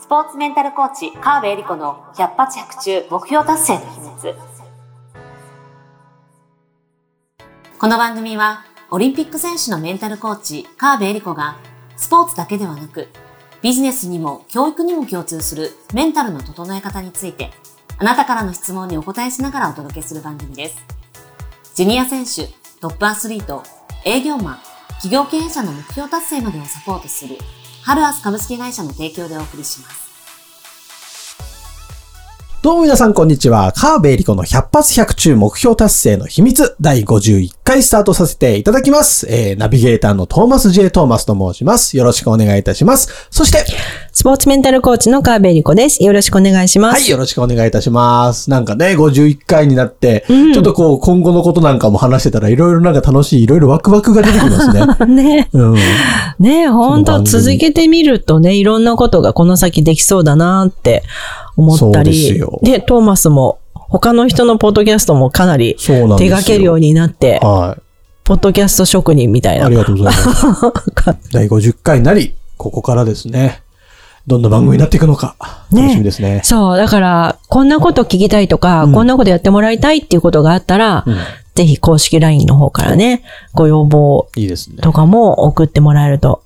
スポーツメンタルコーチ、川辺恵里子の百発百中目標達成の秘密。この番組は、オリンピック選手のメンタルコーチ、川辺恵里子が、スポーツだけではなく、ビジネスにも教育にも共通するメンタルの整え方について、あなたからの質問にお答えしながらお届けする番組です。ジュニア選手、トップアスリート、営業マン、企業経営者の目標達成までをサポートする、ハルアス株式会社の提供でお送りします。どうも皆さんこんにちは。カーベイリコの100発100中目標達成の秘密第51回スタートさせていただきます。えー、ナビゲーターのトーマス J. トーマスと申します。よろしくお願いいたします。そして、スポーツメンタルコーチのカーベイリコです。よろしくお願いします。はい、よろしくお願いいたします。なんかね、51回になって、うん、ちょっとこう、今後のことなんかも話してたら、いろいろなんか楽しい、いろいろワクワクが出てきますね。ね。うん、ね本当続けてみるとね、いろんなことがこの先できそうだなって思ったり、でトーマスも他の人のポッドキャストもかなり手掛けるようになって、はい、ポッドキャスト職人みたいな。ありがとうございます。第50回になり、ここからですね。どんな番組になっていくのか、楽しみですね。ねそう、だから、こんなこと聞きたいとか、うん、こんなことやってもらいたいっていうことがあったら、うん、ぜひ公式 LINE の方からね、ご要望とかも送ってもらえると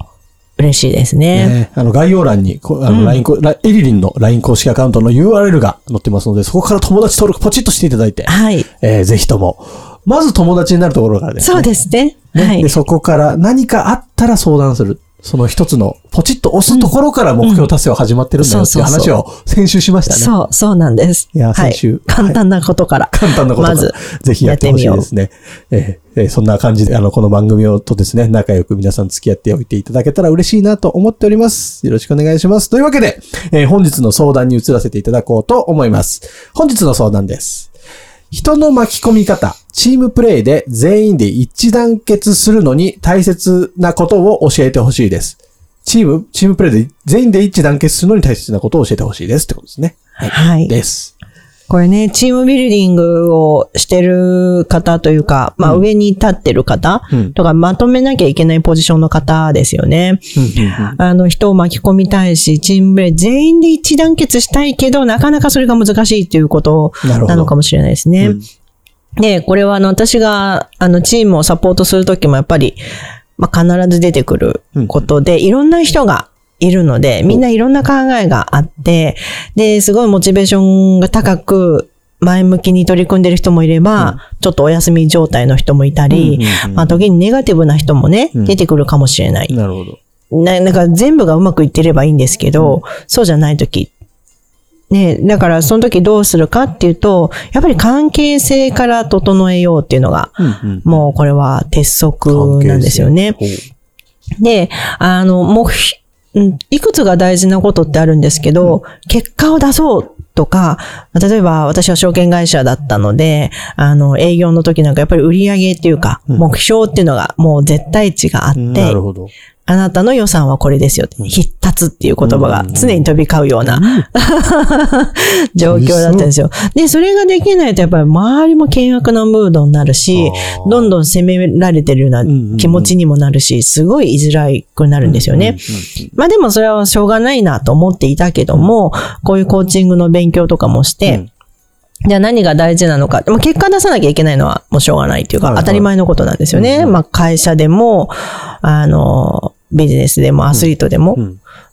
嬉しいですね。ねあの、概要欄に、あの、LINE、うん、エリリンの LINE 公式アカウントの URL が載ってますので、そこから友達登録ポチッとしていただいて、はい。えー、ぜひとも、まず友達になるところからですね。そうですね。ねはい。で、そこから何かあったら相談する。その一つのポチッと押すところから目標達成は始まってるんだよっていう話を先週しましたね。そう、そうなんです。いや、先週。簡単なことから。簡単なことから。まず、ぜひやってほしいですね。えー、そんな感じで、あの、この番組をとですね、仲良く皆さん付き合っておいていただけたら嬉しいなと思っております。よろしくお願いします。というわけで、えー、本日の相談に移らせていただこうと思います。本日の相談です。人の巻き込み方、チームプレイで全員で一致団結するのに大切なことを教えてほしいです。チーム、チームプレイで全員で一致団結するのに大切なことを教えてほしいですってことですね。はい。はい、です。これね、チームビルディングをしてる方というか、まあ上に立ってる方とか、まとめなきゃいけないポジションの方ですよね。あの人を巻き込みたいし、チームプレイ全員で一致団結したいけど、なかなかそれが難しいっていうことなのかもしれないですね。で、これはあの私があのチームをサポートするときもやっぱり、まあ、必ず出てくることで、いろんな人がいるので、みんないろんな考えがあって、で、すごいモチベーションが高く、前向きに取り組んでる人もいれば、ちょっとお休み状態の人もいたり、まあ時にネガティブな人もね、出てくるかもしれない。なるほど。ななんか全部がうまくいってればいいんですけど、そうじゃない時。ね、だからその時どうするかっていうと、やっぱり関係性から整えようっていうのが、もうこれは鉄則なんですよね。で、あの、目いくつが大事なことってあるんですけど、結果を出そうとか、例えば私は証券会社だったので、あの、営業の時なんかやっぱり売り上げっていうか、目標っていうのがもう絶対値があって、なるほど。あなたの予算はこれですよ。必達っていう言葉が常に飛び交うような、状況だったんですよ。で、それができないとやっぱり周りも険悪なムードになるし、どんどん責められてるような気持ちにもなるし、すごい居づらくなるんですよね。まあでもそれはしょうがないなと思っていたけども、こういうコーチングの勉強とかもして、じゃあ何が大事なのか。でも結果出さなきゃいけないのはもうしょうがないっていうか、当たり前のことなんですよね。まあ会社でも、あの、ビジネスでもアスリートでも。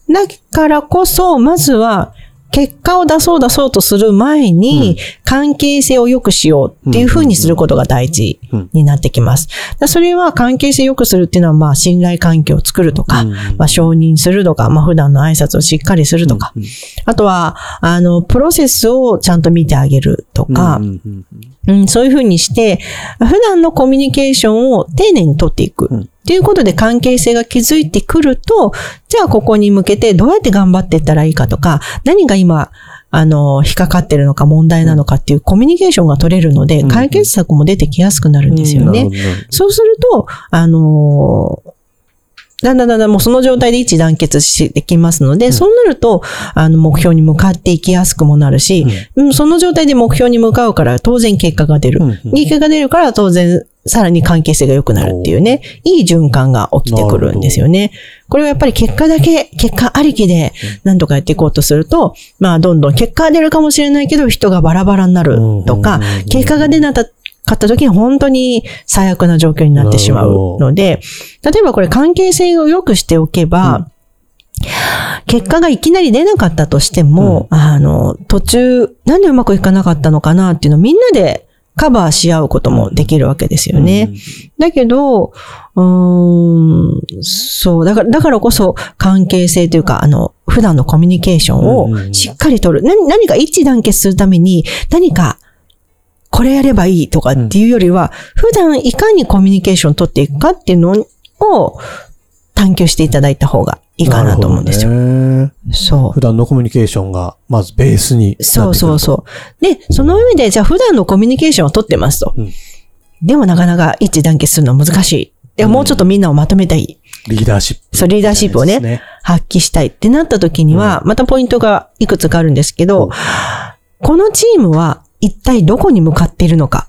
だからこそ、まずは結果を出そう出そうとする前に、関係性を良くしようっていうふうにすることが大事になってきます。それは関係性良くするっていうのは、まあ、信頼関係を作るとか、まあ、承認するとか、まあ、普段の挨拶をしっかりするとか、あとは、あの、プロセスをちゃんと見てあげるとか、うん、そういうふうにして、普段のコミュニケーションを丁寧にとっていく。っていうことで関係性が築いてくると、じゃあここに向けてどうやって頑張っていったらいいかとか、何が今、あの、引っかかってるのか問題なのかっていうコミュニケーションが取れるので、解決策も出てきやすくなるんですよね。そうすると、あのだんだんだんだんもうその状態で一致団結してきますので、うん、そうなると、あの、目標に向かっていきやすくもなるし、うん、その状態で目標に向かうから当然結果が出る。うん、結果が出るから当然、さらに関係性が良くなるっていうね、いい循環が起きてくるんですよね。これはやっぱり結果だけ、結果ありきで何とかやっていこうとすると、まあどんどん結果が出るかもしれないけど人がバラバラになるとか、結果が出なかった時に本当に最悪な状況になってしまうので、例えばこれ関係性を良くしておけば、結果がいきなり出なかったとしても、うん、あの、途中、なんでうまくいかなかったのかなっていうのをみんなでカバーし合うこともできるわけですよね。うん、だけど、うーん、そう、だから、だからこそ関係性というか、あの、普段のコミュニケーションをしっかり取る。何何か一致団結するために、何かこれやればいいとかっていうよりは、普段いかにコミュニケーションを取っていくかっていうのを探求していただいた方がいいかなと思うんですよ。そう。普段のコミュニケーションが、まずベースにそうそうそう。で、その上で、じゃあ普段のコミュニケーションを取ってますと。うん、でもなかなか一致団結するのは難しい。で、もうちょっとみんなをまとめたい。リーダーシップ、そう、リーダーシップをね、発揮したいってなった時には、またポイントがいくつかあるんですけど、このチームは一体どこに向かっているのか。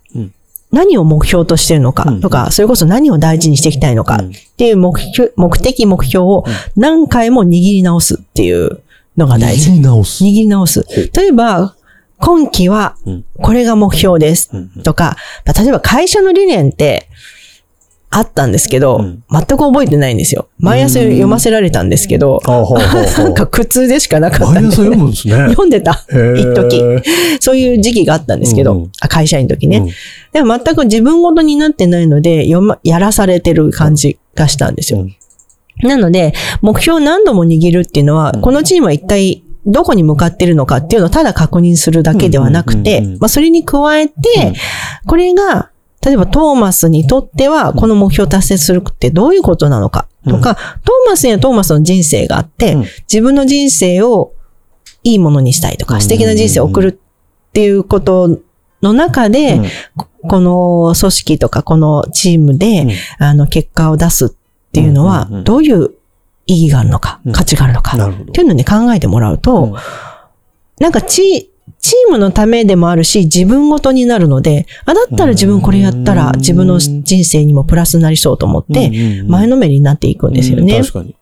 何を目標としてるのかとか、それこそ何を大事にしていきたいのかっていう目標、目的、目標を何回も握り直すっていうのが大事。握り直す。握り直す。例えば、今期はこれが目標ですとか、例えば会社の理念って、あったんですけど、うん、全く覚えてないんですよ。毎朝読ませられたんですけど、なんか苦痛でしかなかった毎朝読むんですね。読んでた。一時。そういう時期があったんですけど、うん、会社員の時ね、うん、でも全く自分ごとになってないので、読ま、やらされてる感じがしたんですよ。なので、目標を何度も握るっていうのは、このチームは一体どこに向かってるのかっていうのをただ確認するだけではなくて、まあそれに加えて、これが例えばトーマスにとっては、この目標を達成するってどういうことなのかとか、うん、トーマスにはトーマスの人生があって、うん、自分の人生をいいものにしたいとか、素敵な人生を送るっていうことの中で、うん、この組織とかこのチームで、あの、結果を出すっていうのは、どういう意義があるのか、価値があるのか、っていうのに考えてもらうと、なんかち、チームのためでもあるし、自分ごとになるので、あ、だったら自分これやったら自分の人生にもプラスになりそうと思って、前のめりになっていくんですよね。確かに。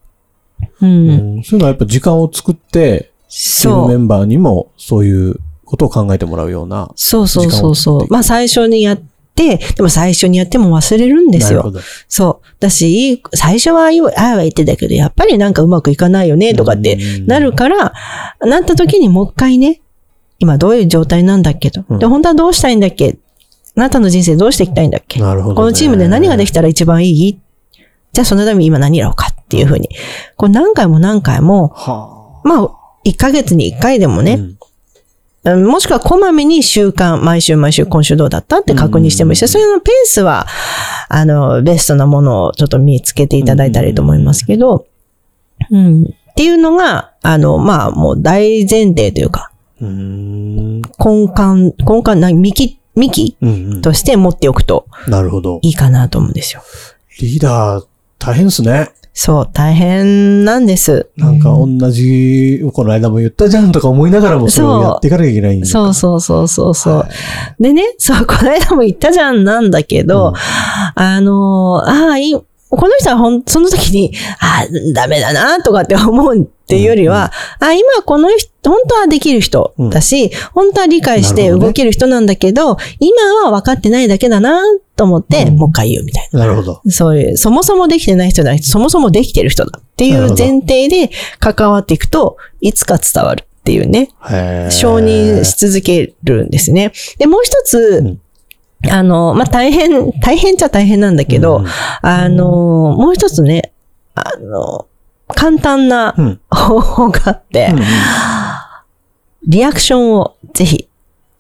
うん。そういうのはやっぱ時間を作って、チームメンバーにもそういうことを考えてもらうような。そうそうそうそう。まあ最初にやって、でも最初にやっても忘れるんですよ。そう。だし、最初はあああは言ってたけど、やっぱりなんかうまくいかないよね、とかってなるから、なった時にもう一回ね、今どういう状態なんだっけと。で、本当はどうしたいんだっけ。あなたの人生どうしていきたいんだっけ。なるほど、ね、このチームで何ができたら一番いい？じゃあそのために今何やろうかっていうふうに。こう何回も何回も、はあ、まあ、1ヶ月に1回でもね、うん、もしくはこまめに習慣、毎週毎週今週どうだったって確認してもいいし、うん、それのペースは、あの、ベストなものをちょっと見つけていただいたらいいと思いますけど、うん、っていうのが、あの、まあ、もう大前提というか、根幹、根幹、な幹、幹、うんうん、として持っておくと。なるほど。いいかなと思うんですよ。リーダー、大変ですね。そう、大変なんです。なんか同じ、この間も言ったじゃんとか思いながらもそれをやっていかなきゃいけないんそうそうそうそうそう、はい、でね、そう、この間も言ったじゃんなんだけど、うん、あの、ああ、いい、この人はほん、その時に、ああ、ダメだな、とかって思うっていうよりは、うん、あ、今この人、本当はできる人だし、うん、本当は理解して動ける人なんだけど、どね、今は分かってないだけだなと思って、うん、もう一回言うみたいな。なるほど。そういう、そもそもできてない人じゃなくて、そもそもできてる人だっていう前提で関わっていくと、いつか伝わるっていうね、承認し続けるんですね。で、もう一つ、あの、まあ、大変、大変っちゃ大変なんだけど、あの、もう一つね、あの、簡単な方法があって、うんリアクションをぜひ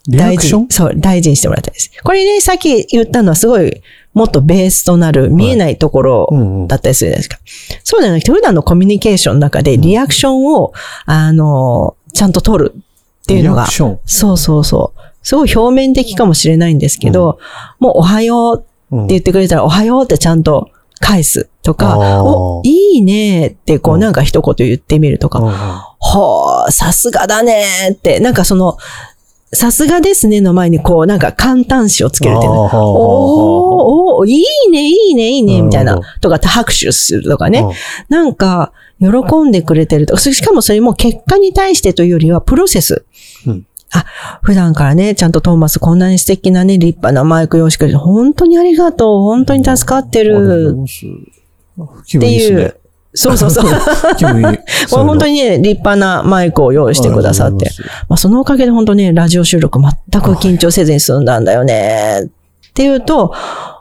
大事そう、大事にしてもらいたいです。これね、さっき言ったのはすごい、もっとベースとなる見えないところだったりするじゃないですか。そうじゃなくて、普段のコミュニケーションの中でリアクションを、あの、ちゃんと取るっていうのが、そうそうそう。すごい表面的かもしれないんですけど、もうおはようって言ってくれたら、おはようってちゃんと返すとか、お、いいねってこうなんか一言言ってみるとか、ほー、さすがだねって、なんかその、さすがですねの前にこうなんか簡単詞をつけるっていうおーおーいいね、いいね、いいね、みたいな。とか拍手するとかねうん。なんか、喜んでくれてるとか。しかもそれも結果に対してというよりはプロセス。うんあ、普段からね、ちゃんとトーマスこんなに素敵なね、立派なマイク用意してくれて、本当にありがとう、本当に助かってるございます気分いいですね。そうそうそう。気分いい。も う本当にね、立派なマイクを用意してくださって。まあ、そのおかげで本当ね、ラジオ収録全く緊張せずに済んだんだよね。っていうと、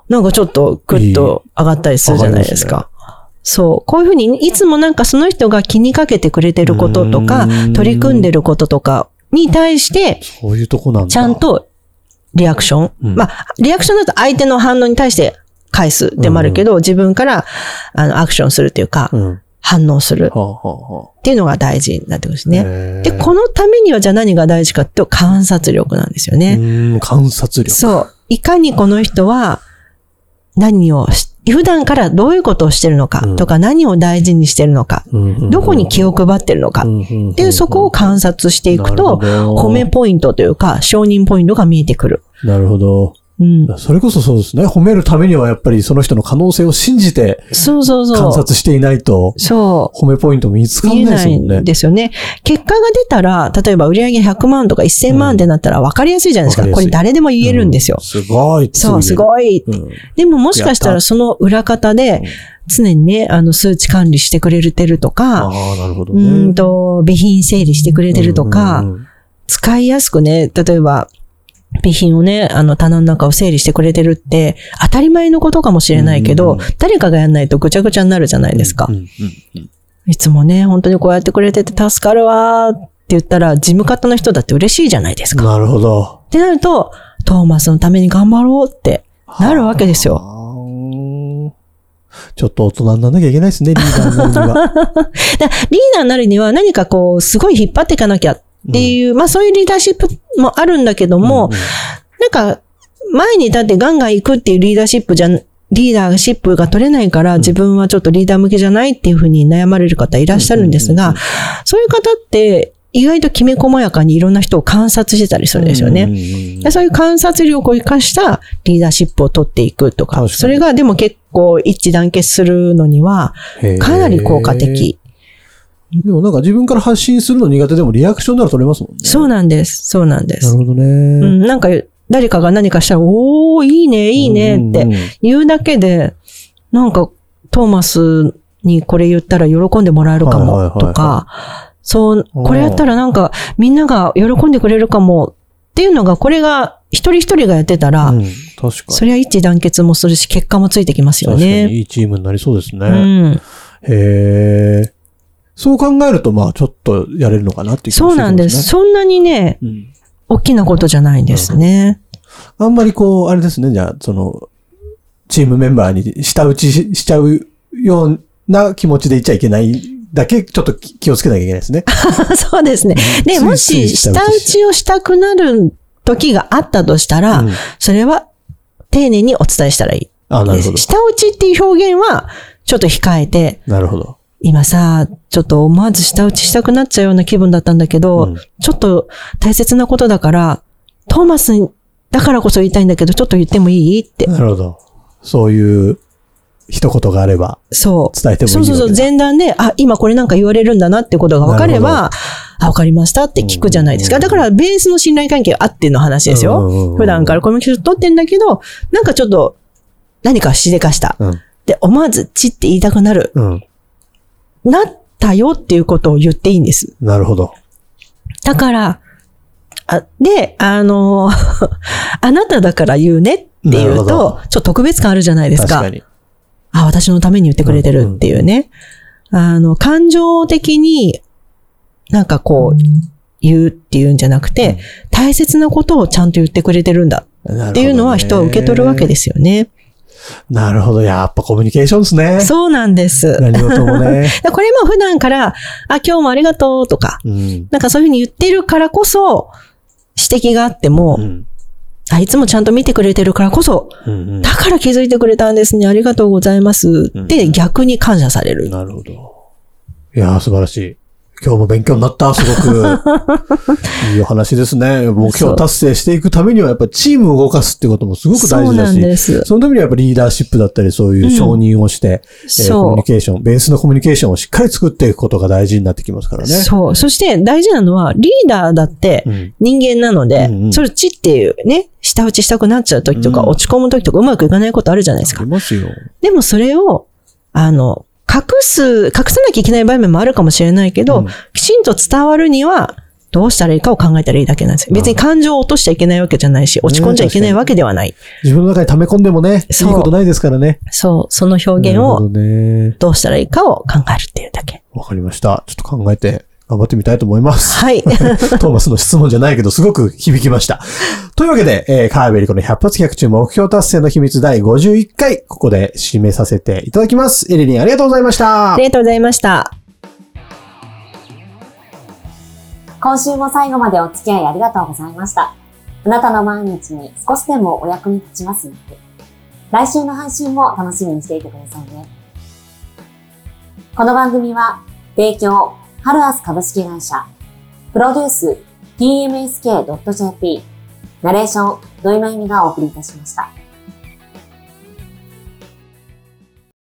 なんかちょっとグッと上がったりするじゃないですか。そう。こういうふうに、いつもなんかその人が気にかけてくれてることとか取り組んでることとかに対して、そういうとこなんだ。ちゃんとリアクション。うんまあ、リアクションだと相手の反応に対して返すでもあるけど、自分からあのアクションするっていうか、うん。は反応するっていうのが大事になってくるんですあ、ね。で、このためにはじゃあ何が大事かっていうと観察力なんですようね。観察力。そう。いかにこの人は何をし、普段からどういうことをしてるのかとか、何を大事にしてるのか、うんどこに気を配ってるのかっっていうそこを観察していくと、褒めポイントというか承認ポイントが見えてくる。なるほど。うん。それこそそうですね。褒めるためにはやっぱりその人の可能性を信じてそうそうそう。観察していないと、そう。褒めポイント見つかんないですもんね。ですよね。結果が出たら、例えば売上100万とか1000万ってなったら分かりやすいじゃないですか。うんこれ誰でも言えるんですよう。すごい。そう、すい。ごい。うんでももしかしたらその裏方で常にね、あの数値管理してくれてるとあか、あ、なるほどうね。ーんと、備品整理してくれてるとか、うんうんうん使いやすくね、例えば、備品をね、あの棚の中を整理してくれてるって、当たり前のことかもしれないけど、うんうん誰かがやんないとぐちゃぐちゃになるじゃないですか。うんうんうんいつもね、本当にこうやってくれてて助かるわーって言ったら、事務方の人だって嬉しいじゃないですか。なるほど。ってなると、トーマスのために頑張ろうってなるわけですよ。ちょっと大人にならなきゃいけないですね、リーダーになるには。リーダーになるには何かこう、すごい引っ張っていかなきゃっていう、まあそういうリーダーシップもあるんだけども、なんか、前に立ってガンガン行くっていうリーダーシップじゃん、リーダーシップが取れないから、自分はちょっとリーダー向けじゃないっていうふうに悩まれる方いらっしゃるんですが、そういう方って意外ときめ細やかにいろんな人を観察してたりするんですよね。うんうんうんでそういう観察力を生かしたリーダーシップを取っていくとか、それがでも結構一致団結するのには、かなり効果的。でもなんか自分から発信するの苦手でもリアクションなら取れますもんね。そうなんです。そうなんです。なるほどね。うん、なんか誰かが何かしたら、おー、いいね、いいねって言うだけで、なんかトーマスにこれ言ったら喜んでもらえるかもとか、そう、これやったらなんかみんなが喜んでくれるかもっていうのが、これが一人一人がやってたら、うん確かに。それは一致団結もするし、結果もついてきますよ確かにね。いいチームになりそうですね。うん。へえ。そう考えると、まあ、ちょっとやれるのかなっていう気もそうなんです。そんなにね、うん大きなことじゃないんですね。あんまりこう、あれですね、じゃあ、その、チームメンバーに舌打ちししちゃうような気持ちでいっちゃいけないだけ、ちょっと気気をつけなきゃいけないですね。そうですね。で、ついもし、舌打ちをしたくなる時があったとしたら、うんそれは丁寧にお伝えしたらいい。あなるほど。舌打ちっていう表現は、ちょっと控えて、なるほど。今さ、ちょっと思わず舌打ちしたくなっちゃうような気分だったんだけど、うんちょっと大切なことだから、トーマスに、だからこそ言いたいんだけど、ちょっと言ってもいいって。なるほど。そういう一言があればそう。伝えてもいいそうそうそう。前段で、あ、今これなんか言われるんだなってことが分かれば、あ、分かりましたって聞くじゃないですか。うんだから、ベースの信頼関係があっての話です。よ普段からコミュニケーション取ってんだけど、なんかちょっと、何かしでかした。うん。で、思わず、チって言いたくなる。うん。なったよっていうことを言っていいんです。なるほど。だから、あで、あの、あなただから言うねって言うと、ちょっと特別感あるじゃないですか。確かに。あ、私のために言ってくれてるっていうね。あの、感情的になんかこう、言うっていうんじゃなくて、大切なことをちゃんと言ってくれてるんだっていうのは人は受け取るわけですすよね。なるほど。やっぱコミュニケーションですね。そうなんです。何事もね。でこれも普段から、あ、今日もありがとうとか、うん。なんかそういうふうに言ってるからこそ、指摘があっても、うん。あ、いつもちゃんと見てくれてるからこそ、うんだから気づいてくれたんですね。ありがとうございます。って逆に感謝される。なるほど。いやー、素晴らしい。今日も勉強になった、すごく。いいお話ですね。目標達成していくためには、やっぱチームを動かすってこともすごく大事だし、です。そのためにはやっぱリーダーシップだったり、そういう承認をして、えーコミュそニケーション、ベースのコミュニケーションをしっかり作っていくことが大事になってきますからう。ね。そう。そして大事なのは、リーダーだってうん人間なので、うんうんそれちっていうね、下打ちしたくなっちゃう時とか、うん落ち込む時とかうまくいかないことあるじゃないですかあり。ますよ。でもそれを、あの、隠す、隠さなきゃいけない場面もあるかもしれないけど、うんきちんと伝わるには、どうしたらいいかを考えたらいいだけなんですよ。別に感情を落としちゃいけないわけじゃないし、落ち込んじゃいけないわけではない。自分の中に溜め込んでもね、いいことないですからね。そう、その表現をどうしたらいいかを考えるっていうだけ。わかりました。ちょっと考えて頑張ってみたいと思います。はい。トーマスの質問じゃないけど、すごく響きました。というわけで、えー、カーベリコの100発100中目標達成の秘密第51回、ここで締めさせていただきます。エリリンありがとうございましたあり。がとうございました。今週も最後までお付き合いありがとうございました。あなたの毎日に少しでもお役に立ちますので、来週の配信も楽しみにしていてくださいね。この番組は、提供、ハルアス株式会社、プロデュース、tmsk.jp、ナレーション、土井まゆみがお送りいたしました。